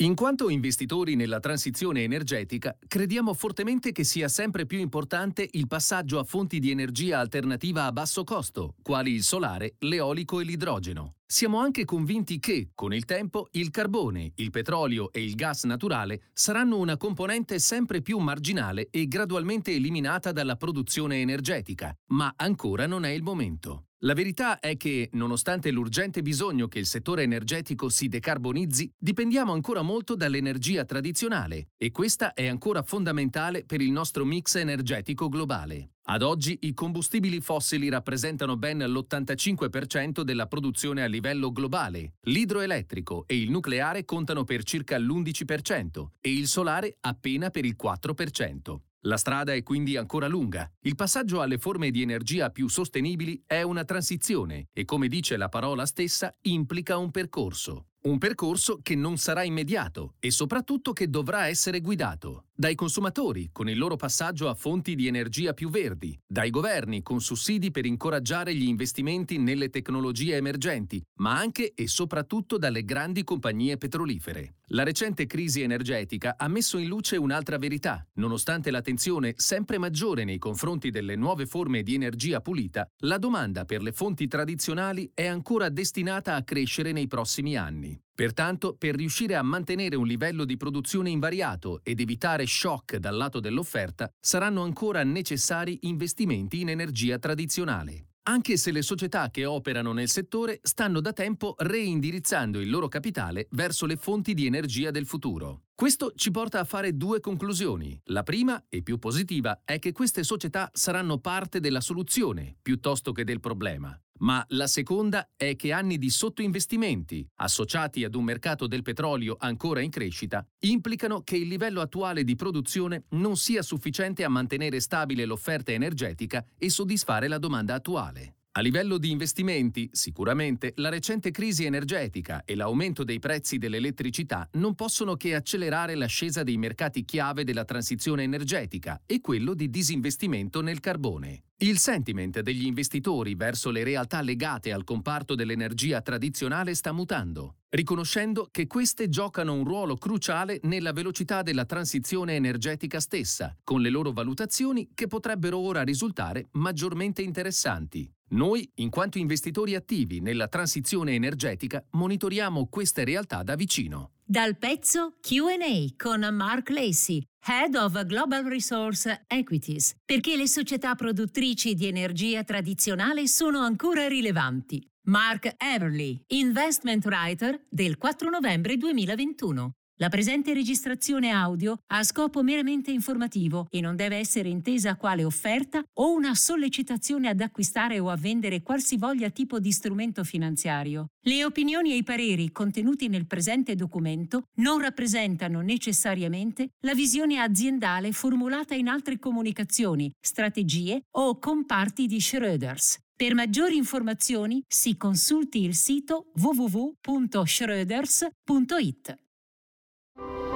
In quanto investitori nella transizione energetica, crediamo fortemente che sia sempre più importante il passaggio a fonti di energia alternativa a basso costo, quali il solare, l'eolico e l'idrogeno. Siamo anche convinti che, con il tempo, il carbone, il petrolio e il gas naturale saranno una componente sempre più marginale e gradualmente eliminata dalla produzione energetica, ma ancora non è il momento. La verità è che, nonostante l'urgente bisogno che il settore energetico si decarbonizzi, dipendiamo ancora molto dall'energia tradizionale e questa è ancora fondamentale per il nostro mix energetico globale. Ad oggi i combustibili fossili rappresentano ben l'85% della produzione a livello globale, l'idroelettrico e il nucleare contano per circa l'11% e il solare appena per il 4%. La strada è quindi ancora lunga. Il passaggio alle forme di energia più sostenibili è una transizione e, come dice la parola stessa, implica un percorso. Un percorso che non sarà immediato e soprattutto che dovrà essere guidato dai consumatori con il loro passaggio a fonti di energia più verdi, dai governi con sussidi per incoraggiare gli investimenti nelle tecnologie emergenti, ma anche e soprattutto dalle grandi compagnie petrolifere. La recente crisi energetica ha messo in luce un'altra verità. Nonostante l'attenzione sempre maggiore nei confronti delle nuove forme di energia pulita, la domanda per le fonti tradizionali è ancora destinata a crescere nei prossimi anni. Pertanto, per riuscire a mantenere un livello di produzione invariato ed evitare shock dal lato dell'offerta, saranno ancora necessari investimenti in energia tradizionale anche se le società che operano nel settore stanno da tempo reindirizzando il loro capitale verso le fonti di energia del futuro. Questo ci porta a fare due conclusioni. La prima, e più positiva, è che queste società saranno parte della soluzione piuttosto che del problema. Ma la seconda è che anni di sottoinvestimenti, associati ad un mercato del petrolio ancora in crescita, implicano che il livello attuale di produzione non sia sufficiente a mantenere stabile l'offerta energetica e soddisfare la domanda attuale. A livello di investimenti, sicuramente, la recente crisi energetica e l'aumento dei prezzi dell'elettricità non possono che accelerare l'ascesa dei mercati chiave della transizione energetica e quello di disinvestimento nel carbone. Il sentiment degli investitori verso le realtà legate al comparto dell'energia tradizionale sta mutando, riconoscendo che queste giocano un ruolo cruciale nella velocità della transizione energetica stessa, con le loro valutazioni che potrebbero ora risultare maggiormente interessanti. Noi, in quanto investitori attivi nella transizione energetica, monitoriamo queste realtà da vicino. Dal pezzo QA con Mark Lacey, Head of Global Resource Equities, perché le società produttrici di energia tradizionale sono ancora rilevanti. Mark Everly, Investment Writer del 4 novembre 2021. La presente registrazione audio ha scopo meramente informativo e non deve essere intesa quale offerta o una sollecitazione ad acquistare o a vendere qualsivoglia tipo di strumento finanziario. Le opinioni e i pareri contenuti nel presente documento non rappresentano necessariamente la visione aziendale formulata in altre comunicazioni, strategie o comparti di Schröders. Per maggiori informazioni si consulti il sito you